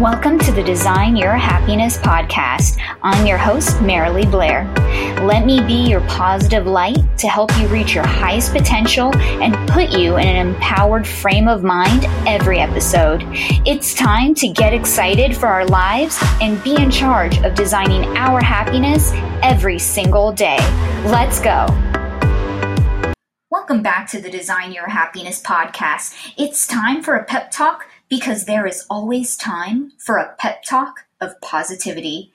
Welcome to the Design Your Happiness podcast. I'm your host, Marilee Blair. Let me be your positive light to help you reach your highest potential and put you in an empowered frame of mind every episode. It's time to get excited for our lives and be in charge of designing our happiness every single day. Let's go. Welcome back to the Design Your Happiness podcast. It's time for a pep talk because there is always time for a pep talk of positivity.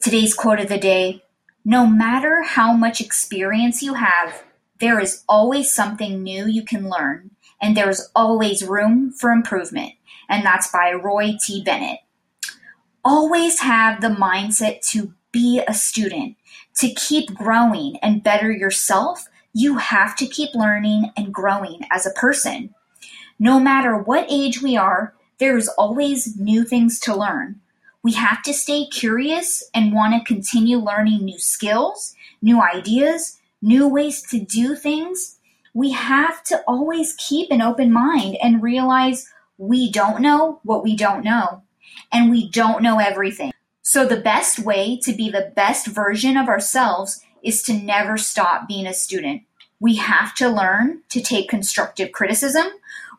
Today's quote of the day No matter how much experience you have, there is always something new you can learn, and there's always room for improvement. And that's by Roy T. Bennett. Always have the mindset to be a student, to keep growing and better yourself. You have to keep learning and growing as a person. No matter what age we are, there's always new things to learn. We have to stay curious and want to continue learning new skills, new ideas, new ways to do things. We have to always keep an open mind and realize we don't know what we don't know, and we don't know everything. So, the best way to be the best version of ourselves is to never stop being a student. We have to learn to take constructive criticism.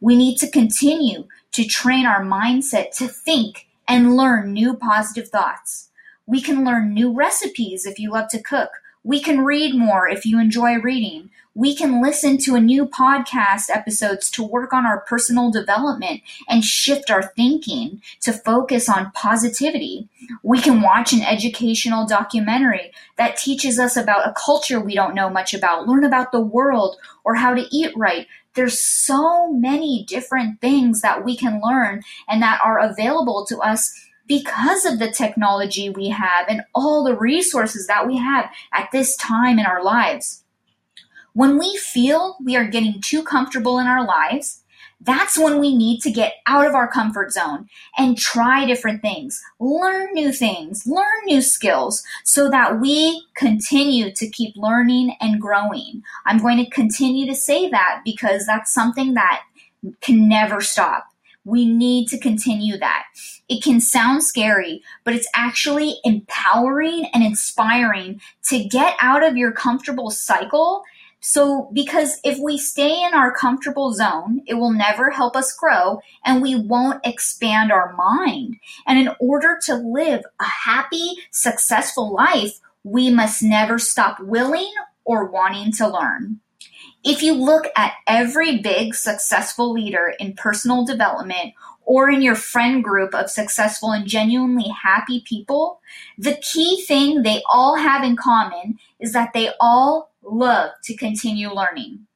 We need to continue to train our mindset to think and learn new positive thoughts. We can learn new recipes if you love to cook. We can read more if you enjoy reading. We can listen to a new podcast episodes to work on our personal development and shift our thinking to focus on positivity. We can watch an educational documentary that teaches us about a culture we don't know much about, learn about the world or how to eat right. There's so many different things that we can learn and that are available to us because of the technology we have and all the resources that we have at this time in our lives. When we feel we are getting too comfortable in our lives, that's when we need to get out of our comfort zone and try different things, learn new things, learn new skills so that we continue to keep learning and growing. I'm going to continue to say that because that's something that can never stop. We need to continue that. It can sound scary, but it's actually empowering and inspiring to get out of your comfortable cycle so, because if we stay in our comfortable zone, it will never help us grow and we won't expand our mind. And in order to live a happy, successful life, we must never stop willing or wanting to learn. If you look at every big successful leader in personal development or in your friend group of successful and genuinely happy people, the key thing they all have in common is that they all love to continue learning.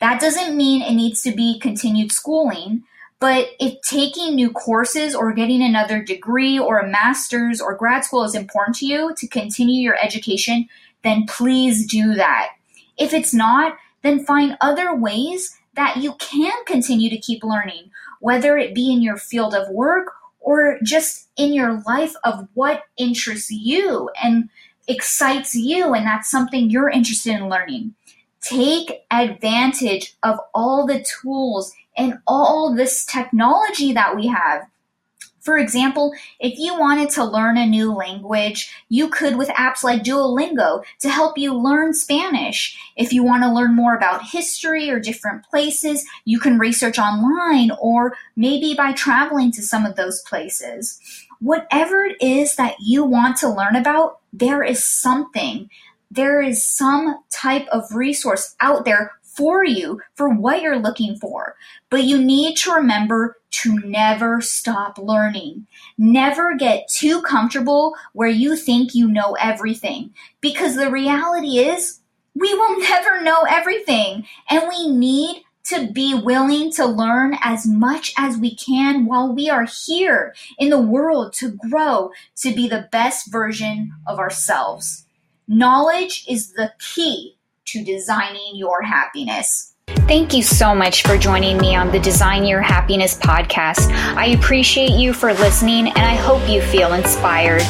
That doesn't mean it needs to be continued schooling, but if taking new courses or getting another degree or a master's or grad school is important to you to continue your education, then please do that. If it's not, then find other ways that you can continue to keep learning, whether it be in your field of work or just in your life of what interests you and excites you and that's something you're interested in learning. Take advantage of all the tools and all this technology that we have. For example, if you wanted to learn a new language, you could with apps like Duolingo to help you learn Spanish. If you want to learn more about history or different places, you can research online or maybe by traveling to some of those places. Whatever it is that you want to learn about, there is something, there is some type of resource out there for you for what you're looking for. But you need to remember to never stop learning. Never get too comfortable where you think you know everything. Because the reality is, we will never know everything. And we need to be willing to learn as much as we can while we are here in the world to grow to be the best version of ourselves. Knowledge is the key to designing your happiness. Thank you so much for joining me on the Design Your Happiness podcast. I appreciate you for listening and I hope you feel inspired.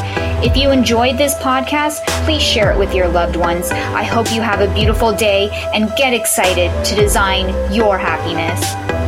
If you enjoyed this podcast, please share it with your loved ones. I hope you have a beautiful day and get excited to design your happiness.